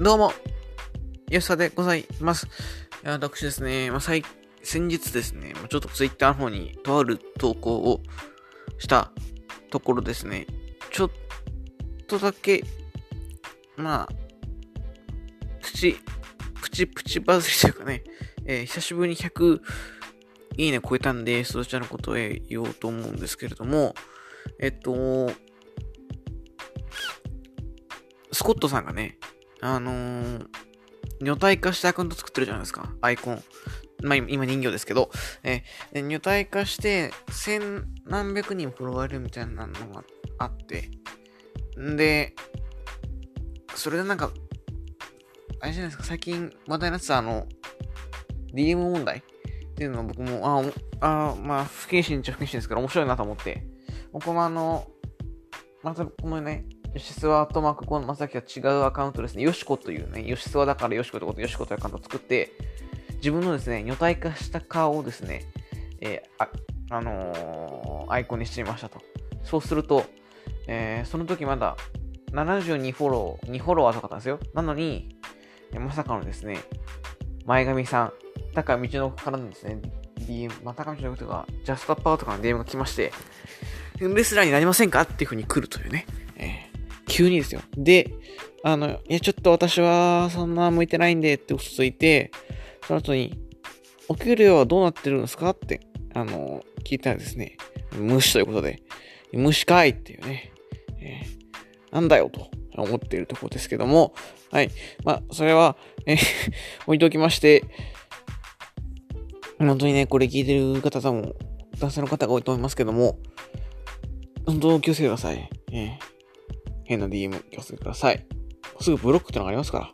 どうも、よさでございます。私ですね、まあ、先日ですね、ちょっとツイッターの方にとある投稿をしたところですね、ちょっとだけ、まあ、プチ、プチプチバズりというかね、えー久しぶりに100いいね超えたんで、そちらのことを言おうと思うんですけれども、えっと、スコットさんがね、あのー、女体化したアカウント作ってるじゃないですか、アイコン。まあ、今人形ですけど、えー女体化して、千何百人フォロワーいるみたいなのがあって、んで、それでなんか、あれじゃないですか、最近話題になってたあの、DM 問題っていうのは僕も、ああ、まあ、不謹慎っちゃ不謹慎ですけど、面白いなと思って、僕もあの、またこのね、吉諏訪とマクコンまさきは違うアカウントですね、よしこというね、吉諏訪だからよしこということ、よしこというアカウントを作って、自分のですね、女体化した顔をですね、えーあ、あのーアイコンにしてみましたと。そうすると、えーその時まだ72フォロー、2フォロワーとかだったんですよ。なのに、まさかのですね、前髪さん、高道の奥からのですね、DM、まあ、高道の奥とか、ジャストアッパーとかの DM が来まして、レスラーになりませんかっていう風に来るというね。急にですよ。で、あの、いや、ちょっと私はそんな向いてないんでって嘘ついて、その後に、お給料はどうなってるんですか？って、あの、聞いたらですね、無視ということで、無視かいっていうね、えーなんだよと思っているところですけども、はい。まあ、それは、えー 置いておきまして、本当にね、これ聞いてる方多分、男性の方が多いと思いますけども、本当気をつけてください。えー変な DM 気をつけてください。すぐブロックってのがありますから。は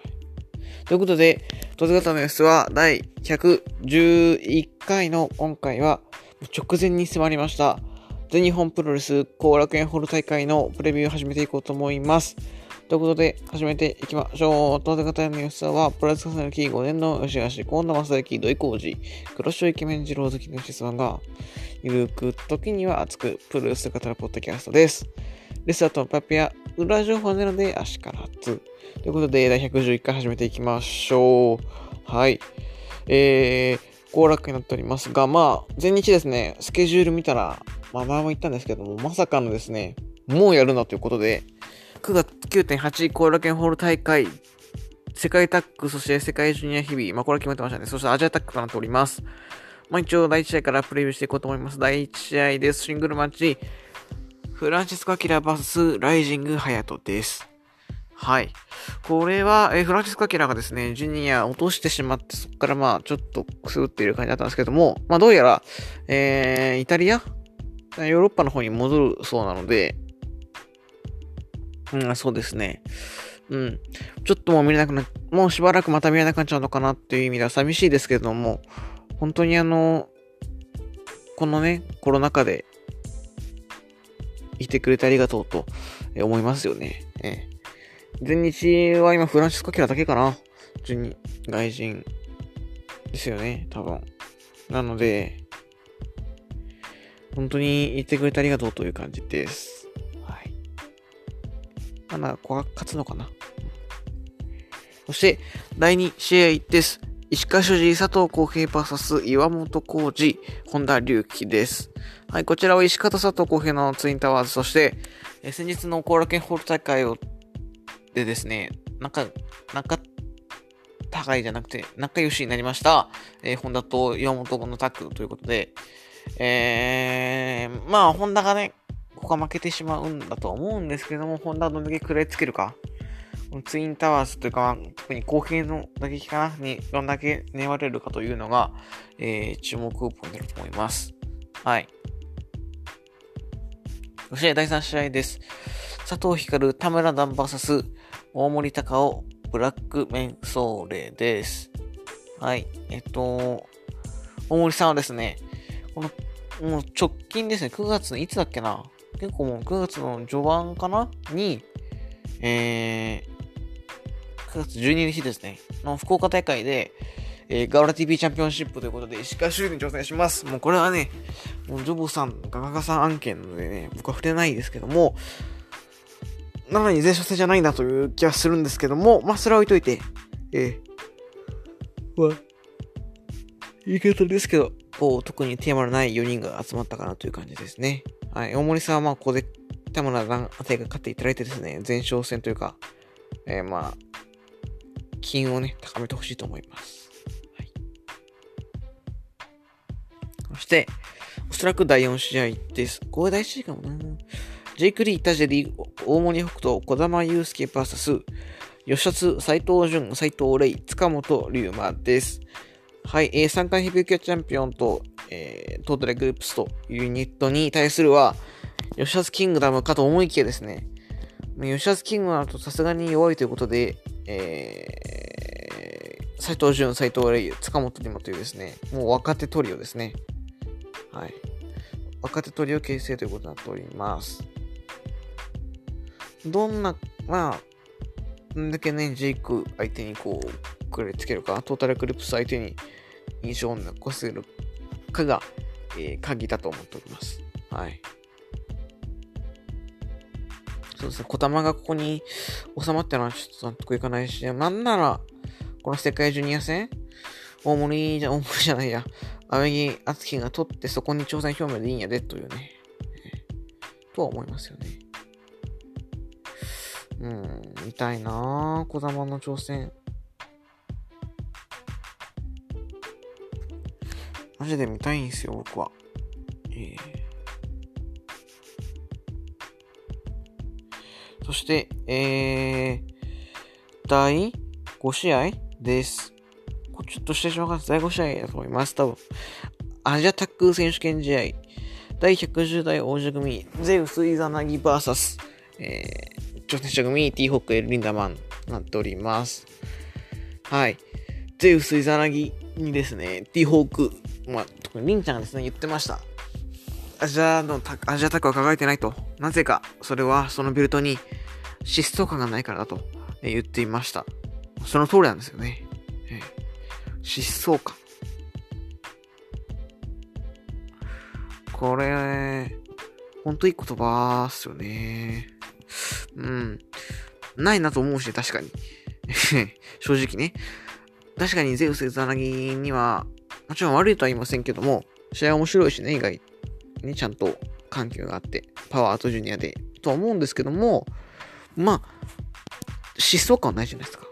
い、ということで、当然方の様子は第111回の今回は直前に迫りました全日本プロレス後楽園ホール大会のプレビューを始めていこうと思います。ということで、始めていきましょう。当然方の様子は、プロレス重ねき5年の吉橋、近藤正幸、土井浩二、黒潮イケメン二郎好きの吉さんが、ゆるく時には熱くプロレスを語るポッドキャストです。レスラーとパピア、裏情報なので足からず。ということで、第111回始めていきましょう。はい。えー、後楽になっておりますが、まあ、前日ですね、スケジュール見たら、まあ、前も言ったんですけども、まさかのですね、もうやるなということで、9月9.8後楽園ホール大会、世界タッグ、そして世界ジュニア日々、まあ、これは決まってましたね。そしてアジアタッグとなっております。まあ、一応、第1試合からプレビューしていこうと思います。第1試合です。シングルマッチ、フランシスコ・アキラ VS ライジング・ハヤトです。はい。これは、えーフランシスコ・アキラがですね、ジュニア落としてしまって、そこからまあ、ちょっとくすぶっている感じだったんですけども、まあ、どうやら、えー、イタリアヨーロッパの方に戻るそうなので、うん、そうですね。うん。ちょっともう見れなくな、もうしばらくまた見れなくなっちゃうのかなっていう意味では寂しいですけども、本当にあの、このね、コロナ禍で、いてくれてありがとうと思いますよね。ええ前日は今フランシスコ・キラだけかな。順に外人ですよね、多分。なので、本当に言ってくれてありがとうという感じです。はい。まだ、ここが勝つのかな。そして、第2試合です。石川修司、佐藤浩平 VS 岩本浩二、本田隆起です。はい、こちらは石川と佐藤浩平のツインタワーズ、そして、え先日の後楽園ホール大会を、でですね、仲、仲、高いじゃなくて、仲良しになりました、えー、本田と岩本のタッグということで、えー、まあ、本田がね、ここは負けてしまうんだと思うんですけども、本田はどんだけ食らいつけるか。ツインタワーズというか、特に公平の打撃かなにどんだけ粘れるかというのが、えー、注目ポイントだと思います。はい。そして第3試合です。佐藤光、田村段 VS 大森隆夫、ブラックメンソーレです。はい。えっと、大森さんはですね、この、もう直近ですね、9月のいつだっけな？結構もう9月の序盤かな？に、えー、9月12日ですね、の福岡大会で、えーガウラ TV チャンピオンシップということで、石川修理に挑戦します。もうこれはね、もうジョボさん、ガガガさん案件なのでね、僕は触れないですけども、なのに前哨戦じゃないんだという気はするんですけども、まあ、それは置いといて、えー、まあ、言い方ですけど、こう、特にテーマのない4人が集まったかなという感じですね。はい。大森さんは、まあ、ここで、田村団あたりが勝っていただいてですね、前哨戦というか、えー、まあ、金をね、高めてほしいと思います。はい。そして、おそらく第4試合です。これ第1試合かもな。ジェイク・リー、タジェリー、大森北斗、小玉祐介 VS、吉田斎藤淳、斎藤玲、塚本龍馬です。はい、えー、3回ヘビー級チャンピオンと、えー、トータルグループスというユニットに対するは、吉田キングダムかと思いきやですね、吉田キングダムとさすがに弱いということで、えー、斎藤淳、斎藤玲、塚本龍馬というですね、もう若手トリオですね。はい。若手トリオ形成ということになっております。どんな、まあ、んだけね、ジェイク相手にこう、くれつけるか、トータルクリプス相手に印象を残せるかが、えー、鍵だと思っております。はい。そうですね、小玉がここに収まってるのはちょっと納得いかないし、なんなら、この世界ジュニア戦、大森じゃ、大森じゃないや、青柳敦樹が取ってそこに挑戦表明でいいんやで、というね、とは思いますよね。うん、見たいなぁ、小玉の挑戦。マジで見たいんですよ、僕は。そして、えー、第5試合です。これちょっとしてしまうか第5試合だと思います。多分。アジアタック選手権試合。第110代王者組、ゼウス・イザナギ VS、えー、挑戦者組、ティーホック・エル・リンダマンなっております。はい。ゼウス・イザナギにですね、ティーホーク、まあ、特にりんちゃんがですね、言ってました。アジアの、アジアタックは輝いてないと。なぜか、それはそのベルトに疾走感がないからだと言っていました。その通りなんですよね。え、疾走感。これ、ほんといい言葉っすよね。うん。ないなと思うし、確かに。正直ね。確かにゼウス・ザナギには、もちろん悪いとは言いませんけども、試合面白いしね、意外にちゃんと緩急があって、パワーとジュニアで、とは思うんですけども、まあ、疾走感はないじゃないですか。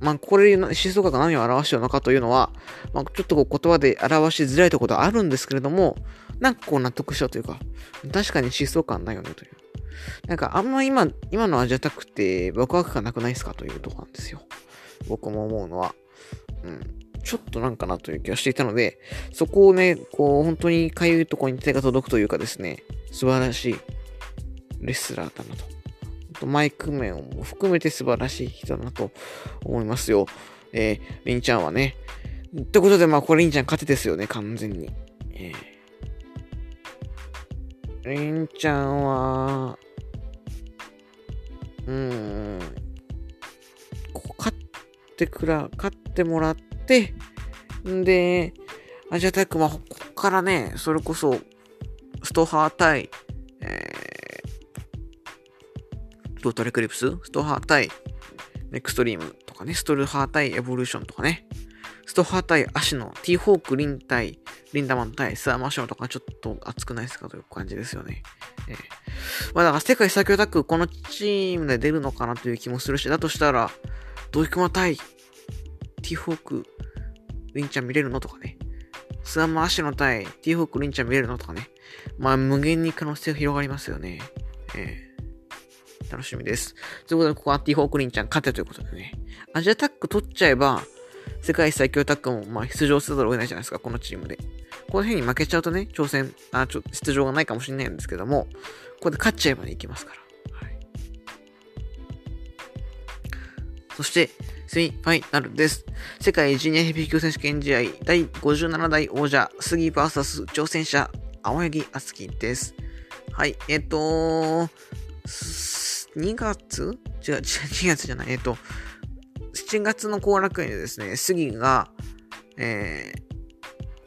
まあ、これ、疾走感が何を表してるのかというのは、まあ、ちょっとこう言葉で表しづらいところはあるんですけれども、なんかこう納得したというか、確かに疾走感ないよねという。なんかあんま今、今のアジアタックってワクワク感なくないですかというとこなんですよ。僕も思うのは。うん。ちょっとなんかなという気がしていたので、そこをね、こう、本当にかゆいところに手が届くというかですね、素晴らしいレスラーだなと。マイク面も含めて素晴らしい人だなと思いますよ。えー、リンちゃんはね。ってことで、まあ、これリンちゃん勝てですよね、完全に。えー、リンちゃんは、うーん、ここ勝ってくら、勝ってもらって、んで、アジアタック、まあ、ここからね、それこそ、ストハー対、えー、トータルクリプス？ストハー対、ネクストリームとかね、ストルハー対エボリューションとかね、ストハー対アシノ、ティーホーク、リン対、リンダマン対スアマショーとかちょっと熱くないですかという感じですよね。えー、まあだから世界最強タック、このチームで出るのかなという気もするし、だとしたら、ドイクマ対、ィーホーク、リンちゃん見れるの？とかね。スアマアシノ対ティーホークリンちゃん見れるの？とかね。まあ、無限に可能性が広がりますよね。えー、楽しみです。ということで、ここはティーホークリンちゃん勝てということでね。アジアタック取っちゃえば、世界最強タックも、まあ、出場せざるを得ないじゃないですか、このチームで。この辺に負けちゃうとね、挑戦、あ、ちょ、出場がないかもしれないんですけども、ここで勝っちゃえばね、いきますから。はい。そして、セミファイナルです。世界ジュニアヘビー級選手権試合第57代王者、杉 VS 挑戦者、青柳敦樹です。はい、えっ、ー、と2月？違う、違う、2月じゃない、えっ、ー、と、7月の後楽園でですね、杉が、え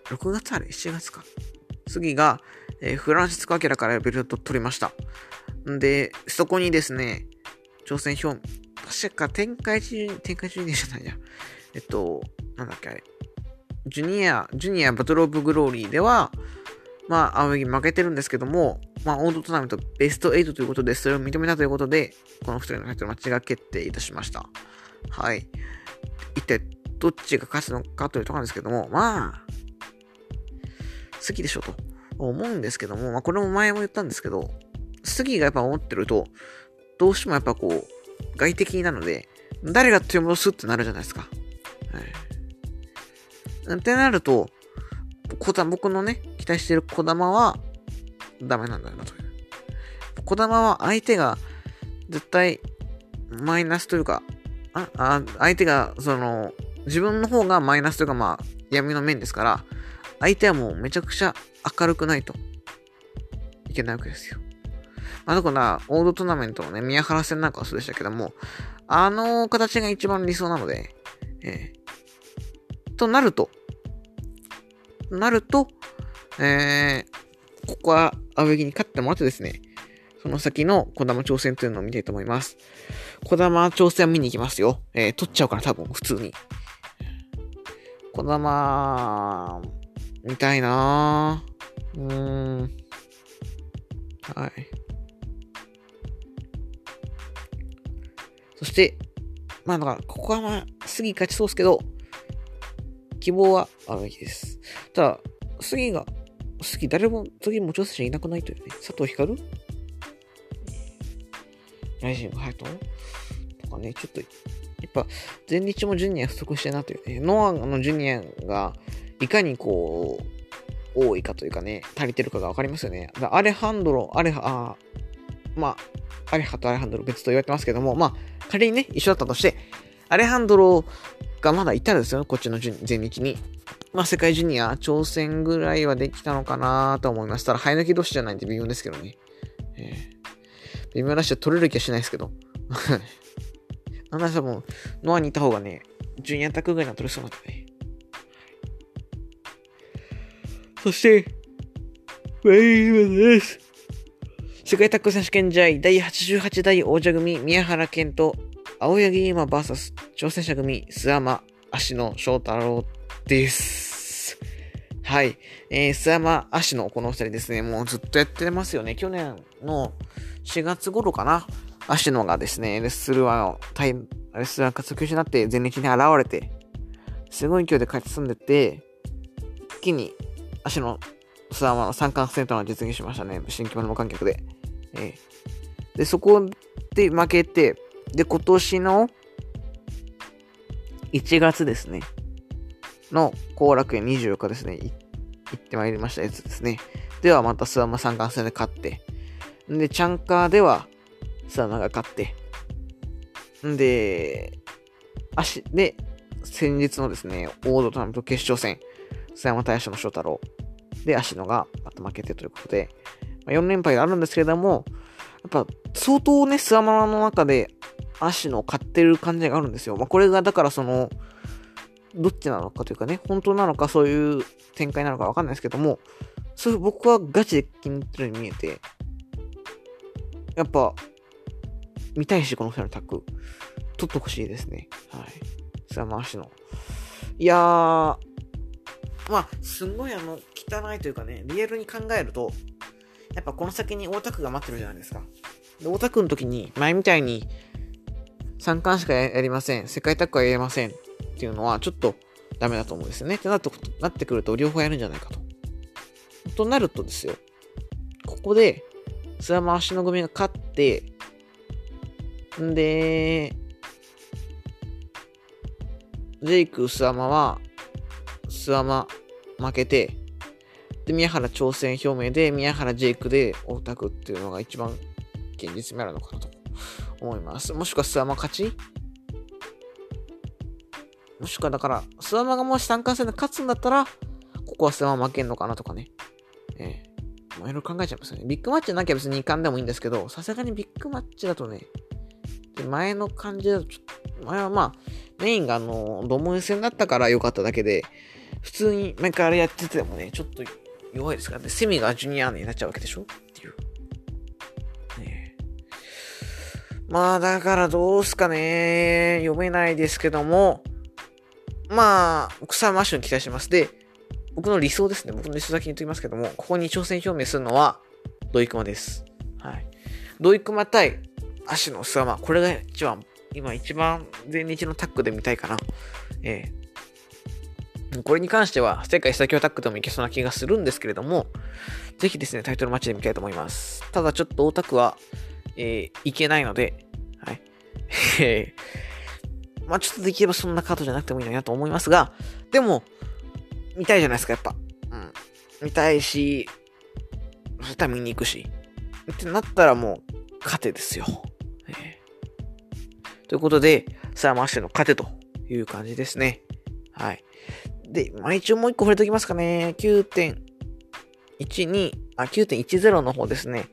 ー、6月あれ ?7 月か。杉が、えー、フランシスコ・アキラからベルトを取りました。んで、そこにですね、挑戦表、確か展開中、展開中にじゃないや。えっと、なんだっけあれ。ジュニア、ジュニアバトルオブグローリーでは、まあ、青柳負けてるんですけども、まあ、オードトーナメントベスト8ということで、それを認めたということで、この2人のタイトルマッチが決定いたしました。はい。一体、どっちが勝つのかというところなんですけども、まあ、好きでしょと思うんですけども、まあ、これも前も言ったんですけど、杉がやっぱ思ってると、どうしてもやっぱこう、外敵なので、誰が手戻すってなるじゃないですか。はい。ってなると、僕のね、期待してる小玉は、ダメなんだよなという。小玉は相手が、絶対、マイナスというか、あ、あ相手が、その、自分の方がマイナスというか、まあ、闇の面ですから、相手はもうめちゃくちゃ明るくないといけないわけですよ。あの子な、オールトーナメントのね、宮原戦なんかはそうでしたけども、あの形が一番理想なので、えー、となると、なると、えー、ここは青柳に勝ってもらってですね、その先の小玉挑戦というのを見たいと思います。小玉挑戦見に行きますよ。えー、取っちゃうから多分普通に。小玉、見たいなぁ。うーん。はい。そして、まあだから、ここはまあ、杉勝ちそうですけど、希望はあるべきです。ただ、杉が、杉誰も次も挑戦者いなくないというね。佐藤光？ライジングハヤトとかね、ちょっと、やっぱ、前日もジュニア不足してなというね。ノアのジュニアが、いかにこう、多いかというかね、足りてるかがわかりますよね。アレハンドロ、アレハ、まあ、アレハとアレハンドロ別と言われてますけども、まあ、仮にね、一緒だったとして、アレハンドロがまだいたらですよ、こっちの前日に。まあ、世界ジュニア挑戦ぐらいはできたのかなと思います。ただ、生え抜き同士じゃないんで微妙ですけどね。えー、微妙なしは取れる気はしないですけど。なんだ多分、ノアにいた方がね、ジュニアタックぐらいな取れそうなんでね。そして、ウェイブです。世界タッグ選手権試合第88代王者組宮原健と青柳今 VS 挑戦者組須山足野翔太郎です。はい。えー、須山足野この二人ですね、もうずっとやってますよね。去年の4月頃かな。足野がですね、レッスルワタイレッスルワ活休止になって前日に現れて、すごい勢いで勝ち進んでて、一気に足のスワマの三冠戦というのは実現しましたね。新規版無観客で。えー、で、そこで負けて、で、今年の1月ですね。の後楽園24日ですね。行ってまいりましたやつですね。ではまたスワマ三冠戦で勝って。んで、チャンカーではスワマが勝って。んで、足で、先日のですね、オードトナメント決勝戦。須山大社の翔太郎。で、芦野がまた負けてということで、まあ、4連敗があるんですけれども、やっぱ相当ね、スワマの中で芦野を買ってる感じがあるんですよ。まあ、これがだからその、どっちなのかというかね、本当なのかそういう展開なのかわかんないですけども、そういう僕はガチで気に入ってるように見えて、やっぱ、見たいし、この二人のタッグ。取ってほしいですね。はい。スワマ足の。いやー、まあ、すんごいあの、汚いというかね、リアルに考えると、やっぱこの先に大田区が待ってるじゃないですか。で、大田区の時に、前みたいに、3冠しかやりません。世界タッグはやりません。っていうのは、ちょっとダメだと思うんですよね。ってなとなってくると、両方やるんじゃないかと。となるとですよ、ここで、諏訪回しの組が勝って、んで、ジェイク・スワマは、スワマ負けて、で、宮原挑戦表明で、宮原ジェイクで大田区っていうのが一番現実味あるのかなと思います。もしくはスワマ勝ち？もしくはだから、スワマがもし三冠戦で勝つんだったら、ここはスワマ負けんのかなとかね。ええー。もういろいろ考えちゃいますよね。ビッグマッチじゃなきゃ別に2冠でもいいんですけど、さすがにビッグマッチだとね、で前の感じだとちょっと、前はまあ、メインがあの、ドモエ戦だったから良かっただけで、普通に毎回あれやっててもね、ちょっと弱いですからね。セミがジュニアになっちゃうわけでしょ？っていう。ねまあ、だからどうすかね。読めないですけども、まあ、草マッシュに期待します。で、僕の理想ですね。僕の理想先に言っておきますけども、ここに挑戦表明するのは、ドイクマです。はい。ドイクマ対足のスワマ。これが一番、今一番全日のタッグで見たいかな。ええー、これに関しては、世界最強タッグでもいけそうな気がするんですけれども、ぜひですね、タイトルマッチで見たいと思います。ただちょっと大田区は、えー、いけないので、はい。え、まあちょっとできればそんなカードじゃなくてもいいのになと思いますが、でも、見たいじゃないですか、やっぱ。うん。見たいし、そしたら見に行くし。ってなったらもう、勝てですよ。えー、ということで、さあ、マッシュの勝てという感じですね。はい。で、まあ、一応もう一個触れときますかね。9.12、あ、9.10の方ですね。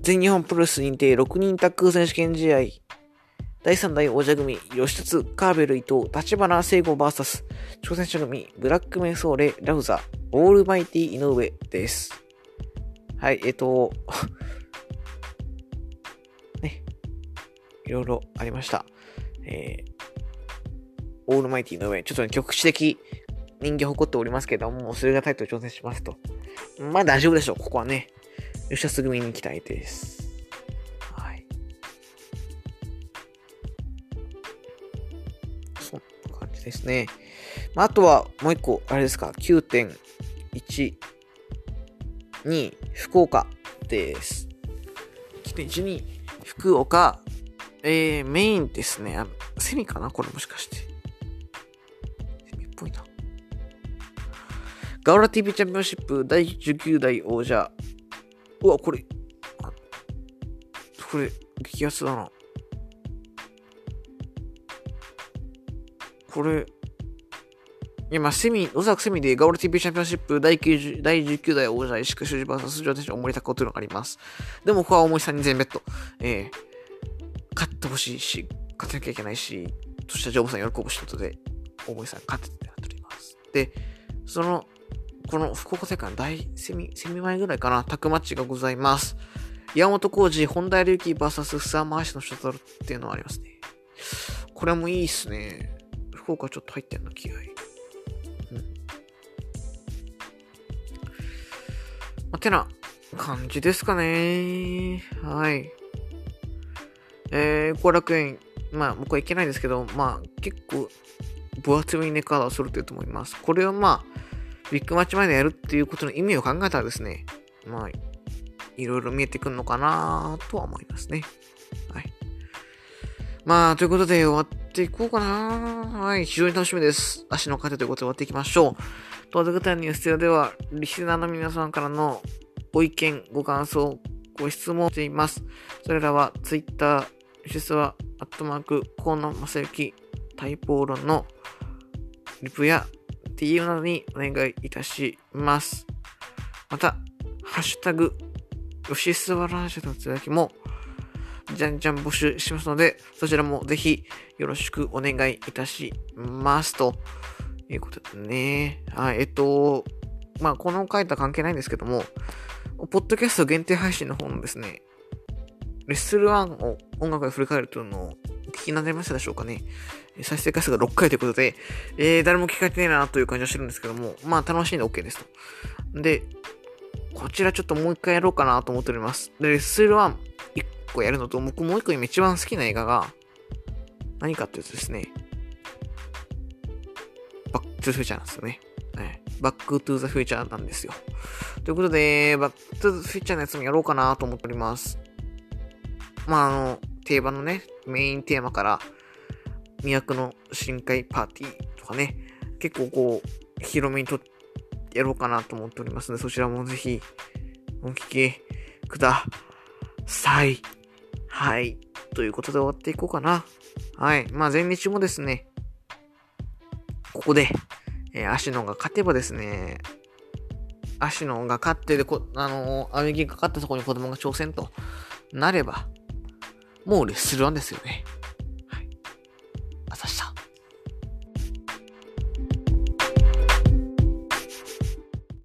全日本プロレス認定6人タッグ選手権試合。第3代王者組、吉達、カーベル伊藤、立花聖吾 VS、挑戦者組、ブラックメイソーレ、ラウザ、オールマイティ井上です。はい、えっと、ね、いろいろありました。えー、オールマイティの上、ちょっとね、局地的人気を誇っておりますけども、それがタイトル挑戦しますと。まあ大丈夫でしょう、ここはね。吉田すぐ見に行きたいです。はい。そんな感じですね。まあ、あとは、もう一個、あれですか、9.1、2、福岡です。9.1、2、福岡、えー、メインですね。あセミかなこれもしかして。ぽいな。ガオラ TV チャンピオンシップ第19代王者、うわ、これ、これ、激安だな。これ、今、セミ、おそらくセミでガオル TV チャンピオンシップ第9第19代王者石川修司 VS 上天使大森高尾というのがあります。でも、ここは大森さんに全ベッド。えー、勝ってほしいし、勝てなきゃいけないし、そしたらジョブさん喜ぶしことで、大森さん勝ててなっております。で、そのこの福岡大会の大セミ、セミ前ぐらいかな、タクマッチがございます。山本浩二、本田隆起 VS ふさ回しのシャトルっていうのはありますね。これもいいっすね。福岡ちょっと入ってんの、気合い。うん。まあ、てな感じですかね。はい。えー、後楽園、まあ僕は行けないですけど、まあ結構分厚めにネカードするというと思います。これはまあ、ビッグマッチ前でやるっていうことの意味を考えたらですね、まあ、いろいろ見えてくるのかなとは思いますね。はい。まあ、ということで終わっていこうかなはい、非常に楽しみです。足の糧ということで終わっていきましょう。当然具ニュースでは、リスナーの皆さんからのご意見、ご感想、ご質問しています。それらは、Twitter、実は、アットマーク、河野正幸、タイポーロンのリプやっていうのにお願いいたします。また、ハッシュタグ、吉スワラージュのつぶやきも、じゃんじゃん募集しますので、そちらもぜひよろしくお願いいたしますということでね。はい、えっと、まあ、この回とは関係ないんですけども、ポッドキャスト限定配信の方のですね、レッスル1を音楽で振り返るというのを聞きになりましたでしょうかね。再生回数が6回ということで、えー、誰も聞かれてねえなという感じはしてるんですけども、まあ楽しいんで OK ですと。で、こちらちょっともう一回やろうかなと思っております。で、レッスル1、個やるのと、僕もう一個今一番好きな映画が、何かっていうとですね、バックトゥザフューチャーなんですよね。はい。バックトゥザフューチャーなんですよ。ということで、バックトゥザフューチャーのやつもやろうかなと思っております。まあ、あの、定番のね、メインテーマから、魅惑の深海パーティーとかね、結構こう、広めにとってやろうかなと思っておりますので、そちらもぜひ、お聞きください。はい。ということで終わっていこうかな。はい。まあ、前日もですね、ここで、えー、足野が勝てばですね、足野が勝ってでこ、あのー、アメリカが勝ったところに子供が挑戦となれば、もうレッスル1ですよね。